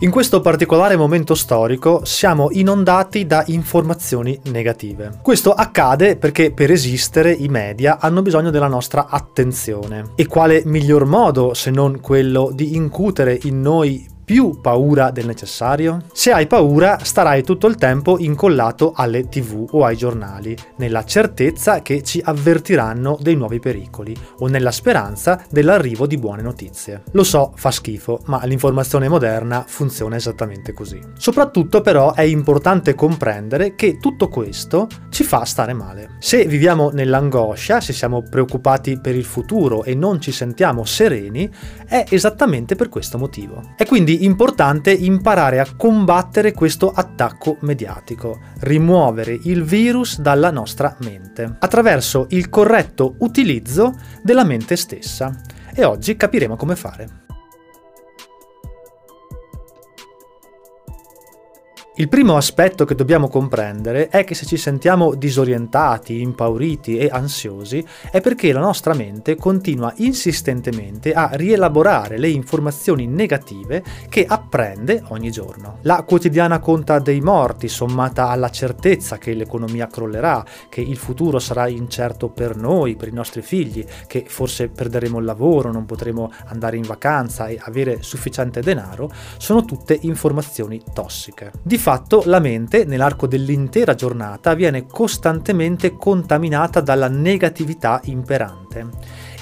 In questo particolare momento storico siamo inondati da informazioni negative. Questo accade perché per esistere i media hanno bisogno della nostra attenzione. E quale miglior modo se non quello di incutere in noi più paura del necessario? Se hai paura, starai tutto il tempo incollato alle tv o ai giornali, nella certezza che ci avvertiranno dei nuovi pericoli o nella speranza dell'arrivo di buone notizie. Lo so, fa schifo, ma l'informazione moderna funziona esattamente così. Soprattutto però è importante comprendere che tutto questo ci fa stare male. Se viviamo nell'angoscia, se siamo preoccupati per il futuro e non ci sentiamo sereni, è esattamente per questo motivo. È quindi importante imparare a combattere questo attacco mediatico, rimuovere il virus dalla nostra mente, attraverso il corretto utilizzo della mente stessa. E oggi capiremo come fare. Il primo aspetto che dobbiamo comprendere è che se ci sentiamo disorientati, impauriti e ansiosi è perché la nostra mente continua insistentemente a rielaborare le informazioni negative che apprende ogni giorno. La quotidiana conta dei morti sommata alla certezza che l'economia crollerà, che il futuro sarà incerto per noi, per i nostri figli, che forse perderemo il lavoro, non potremo andare in vacanza e avere sufficiente denaro, sono tutte informazioni tossiche. Di fatto la mente nell'arco dell'intera giornata viene costantemente contaminata dalla negatività imperante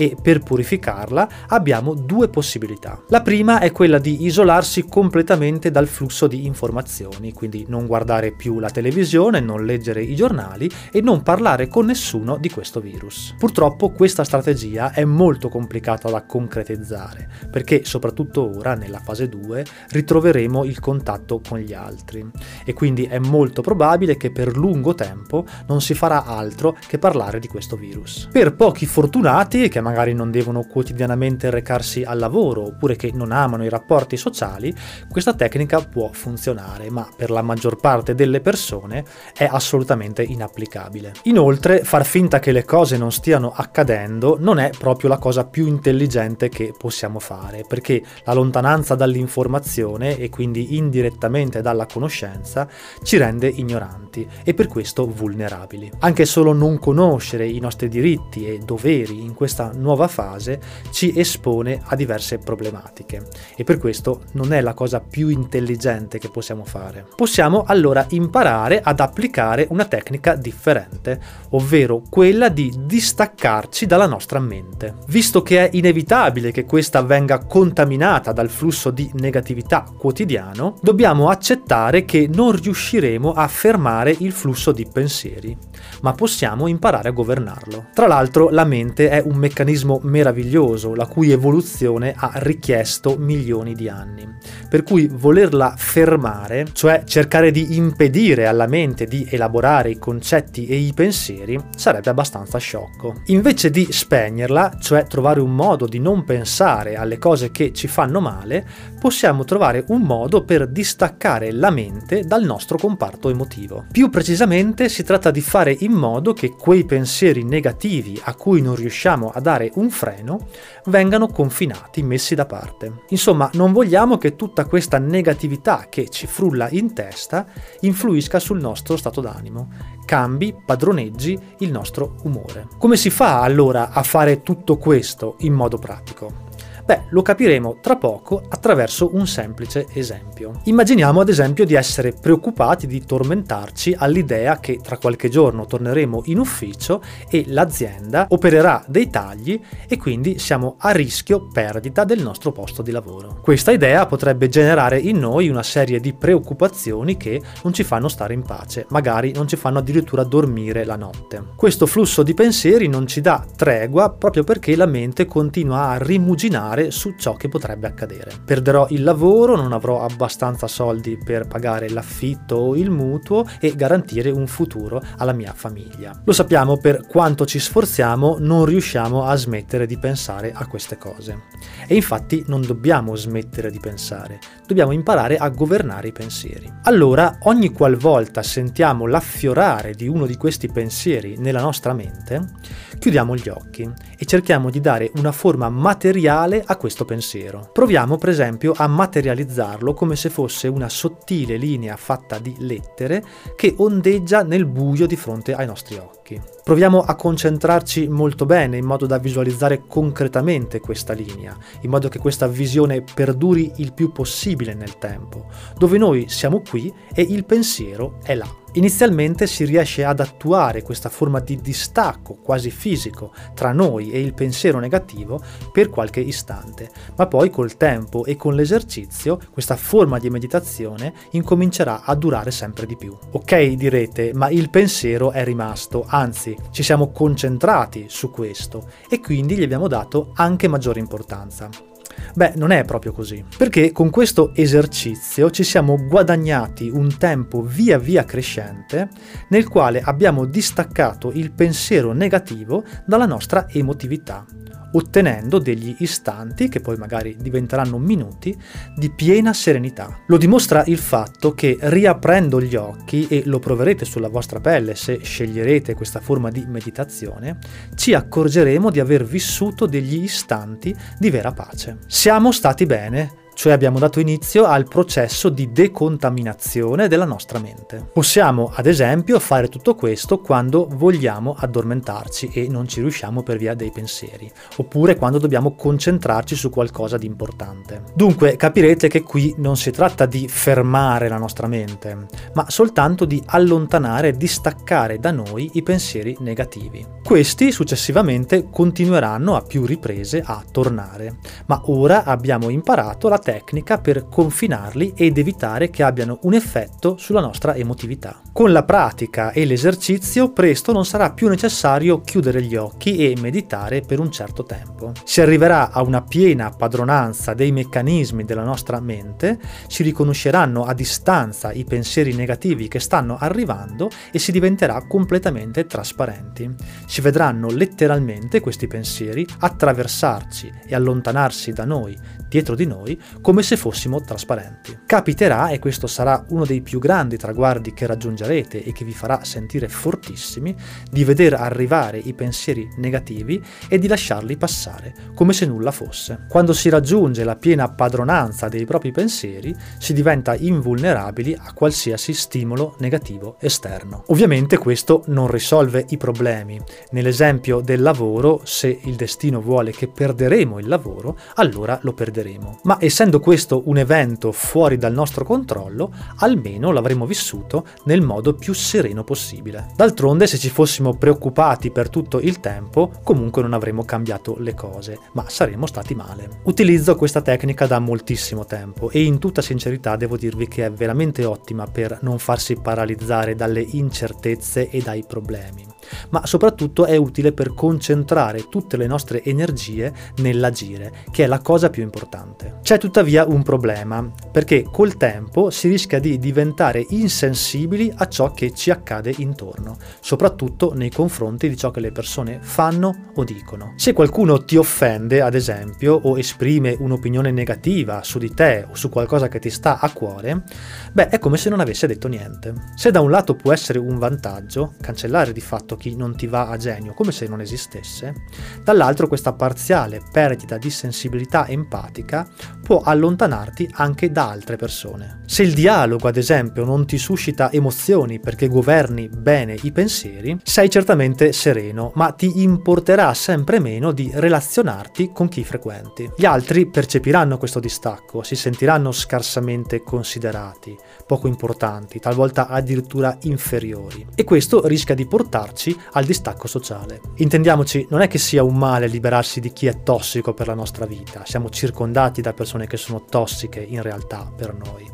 e per purificarla abbiamo due possibilità. La prima è quella di isolarsi completamente dal flusso di informazioni, quindi non guardare più la televisione, non leggere i giornali e non parlare con nessuno di questo virus. Purtroppo questa strategia è molto complicata da concretizzare, perché soprattutto ora, nella fase 2, ritroveremo il contatto con gli altri e quindi è molto probabile che per lungo tempo non si farà altro che parlare di questo virus. Per pochi fortunati che magari non devono quotidianamente recarsi al lavoro oppure che non amano i rapporti sociali, questa tecnica può funzionare, ma per la maggior parte delle persone è assolutamente inapplicabile. Inoltre, far finta che le cose non stiano accadendo non è proprio la cosa più intelligente che possiamo fare, perché la lontananza dall'informazione e quindi indirettamente dalla conoscenza ci rende ignoranti e per questo vulnerabili. Anche solo non conoscere i nostri diritti e doveri in questa nuova fase ci espone a diverse problematiche e per questo non è la cosa più intelligente che possiamo fare. Possiamo allora imparare ad applicare una tecnica differente, ovvero quella di distaccarci dalla nostra mente. Visto che è inevitabile che questa venga contaminata dal flusso di negatività quotidiano, dobbiamo accettare che non riusciremo a fermare il flusso di pensieri, ma possiamo imparare a governarlo. Tra l'altro la mente è un meccanismo meccanismo meraviglioso, la cui evoluzione ha richiesto milioni di anni. Per cui volerla fermare, cioè cercare di impedire alla mente di elaborare i concetti e i pensieri, sarebbe abbastanza sciocco. Invece di spegnerla, cioè trovare un modo di non pensare alle cose che ci fanno male, possiamo trovare un modo per distaccare la mente dal nostro comparto emotivo. Più precisamente si tratta di fare in modo che quei pensieri negativi a cui non riusciamo a dare un freno vengano confinati, messi da parte. Insomma, non vogliamo che tutta questa negatività che ci frulla in testa influisca sul nostro stato d'animo, cambi, padroneggi il nostro umore. Come si fa allora a fare tutto questo in modo pratico? Beh, lo capiremo tra poco attraverso un semplice esempio. Immaginiamo ad esempio di essere preoccupati, di tormentarci all'idea che tra qualche giorno torneremo in ufficio e l'azienda opererà dei tagli e quindi siamo a rischio perdita del nostro posto di lavoro. Questa idea potrebbe generare in noi una serie di preoccupazioni che non ci fanno stare in pace, magari non ci fanno addirittura dormire la notte. Questo flusso di pensieri non ci dà tregua proprio perché la mente continua a rimuginare ragionare su ciò che potrebbe accadere. Perderò il lavoro, non avrò abbastanza soldi per pagare l'affitto o il mutuo e garantire un futuro alla mia famiglia. Lo sappiamo, per quanto ci sforziamo non riusciamo a smettere di pensare a queste cose. E infatti non dobbiamo smettere di pensare, dobbiamo imparare a governare i pensieri. Allora, ogni qualvolta sentiamo l'affiorare di uno di questi pensieri nella nostra mente, chiudiamo gli occhi e cerchiamo di dare una forma materiale a questo pensiero. Proviamo per esempio a materializzarlo come se fosse una sottile linea fatta di lettere che ondeggia nel buio di fronte ai nostri occhi. Proviamo a concentrarci molto bene in modo da visualizzare concretamente questa linea, in modo che questa visione perduri il più possibile nel tempo, dove noi siamo qui e il pensiero è là. Inizialmente si riesce ad attuare questa forma di distacco quasi fisico tra noi e il pensiero negativo per qualche istante, ma poi col tempo e con l'esercizio questa forma di meditazione incomincerà a durare sempre di più. Ok, direte, ma il pensiero è rimasto, anzi ci siamo concentrati su questo e quindi gli abbiamo dato anche maggiore importanza. Beh, non è proprio così, perché con questo esercizio ci siamo guadagnati un tempo via via crescente nel quale abbiamo distaccato il pensiero negativo dalla nostra emotività ottenendo degli istanti, che poi magari diventeranno minuti, di piena serenità. Lo dimostra il fatto che riaprendo gli occhi, e lo proverete sulla vostra pelle se sceglierete questa forma di meditazione, ci accorgeremo di aver vissuto degli istanti di vera pace. Siamo stati bene, cioè abbiamo dato inizio al processo di decontaminazione della nostra mente. Possiamo, ad esempio, fare tutto questo quando vogliamo addormentarci e non ci riusciamo per via dei pensieri, oppure quando dobbiamo concentrarci su qualcosa di importante. Dunque capirete che qui non si tratta di fermare la nostra mente, ma soltanto di allontanare e distaccare da noi i pensieri negativi. Questi successivamente continueranno a più riprese a tornare, ma ora abbiamo imparato la tecnica per confinarli ed evitare che abbiano un effetto sulla nostra emotività. Con la pratica e l'esercizio presto non sarà più necessario chiudere gli occhi e meditare per un certo tempo. Si arriverà a una piena padronanza dei meccanismi della nostra mente, si riconosceranno a distanza i pensieri negativi che stanno arrivando e si diventerà completamente trasparenti. Si vedranno letteralmente questi pensieri attraversarci e allontanarsi da noi, dietro di noi, come se fossimo trasparenti. Capiterà, e questo sarà uno dei più grandi traguardi che raggiungerete e che vi farà sentire fortissimi, di vedere arrivare i pensieri negativi e di lasciarli passare, come se nulla fosse. Quando si raggiunge la piena padronanza dei propri pensieri, si diventa invulnerabili a qualsiasi stimolo negativo esterno. Ovviamente questo non risolve i problemi. Nell'esempio del lavoro, se il destino vuole che perderemo il lavoro, allora lo perderemo. Ma essendo questo un evento fuori dal nostro controllo, almeno l'avremo vissuto nel modo più sereno possibile. D'altronde, se ci fossimo preoccupati per tutto il tempo, comunque non avremmo cambiato le cose, ma saremmo stati male. Utilizzo questa tecnica da moltissimo tempo e in tutta sincerità devo dirvi che è veramente ottima per non farsi paralizzare dalle incertezze e dai problemi ma soprattutto è utile per concentrare tutte le nostre energie nell'agire, che è la cosa più importante. C'è tuttavia un problema, perché col tempo si rischia di diventare insensibili a ciò che ci accade intorno, soprattutto nei confronti di ciò che le persone fanno o dicono. Se qualcuno ti offende, ad esempio, o esprime un'opinione negativa su di te o su qualcosa che ti sta a cuore, beh, è come se non avesse detto niente. Se da un lato può essere un vantaggio, cancellare di fatto chi non ti va a genio, come se non esistesse, dall'altro questa parziale perdita di sensibilità empatica può allontanarti anche da altre persone. Se il dialogo, ad esempio, non ti suscita emozioni perché governi bene i pensieri, sei certamente sereno, ma ti importerà sempre meno di relazionarti con chi frequenti. Gli altri percepiranno questo distacco, si sentiranno scarsamente considerati, poco importanti, talvolta addirittura inferiori, e questo rischia di portarci al distacco sociale. Intendiamoci, non è che sia un male liberarsi di chi è tossico per la nostra vita, siamo circondati da persone che sono tossiche in realtà per noi.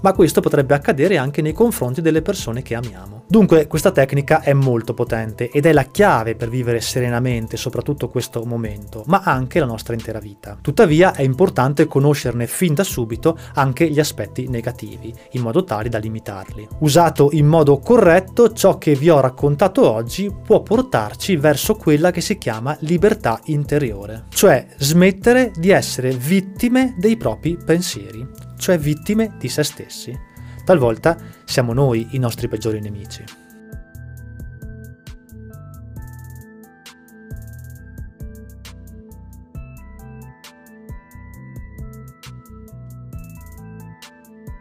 Ma questo potrebbe accadere anche nei confronti delle persone che amiamo. Dunque questa tecnica è molto potente ed è la chiave per vivere serenamente soprattutto questo momento, ma anche la nostra intera vita. Tuttavia è importante conoscerne fin da subito anche gli aspetti negativi, in modo tale da limitarli. Usato in modo corretto, ciò che vi ho raccontato oggi può portarci verso quella che si chiama libertà interiore, cioè smettere di essere vittime dei propri pensieri, cioè vittime di se stessi. Talvolta siamo noi i nostri peggiori nemici.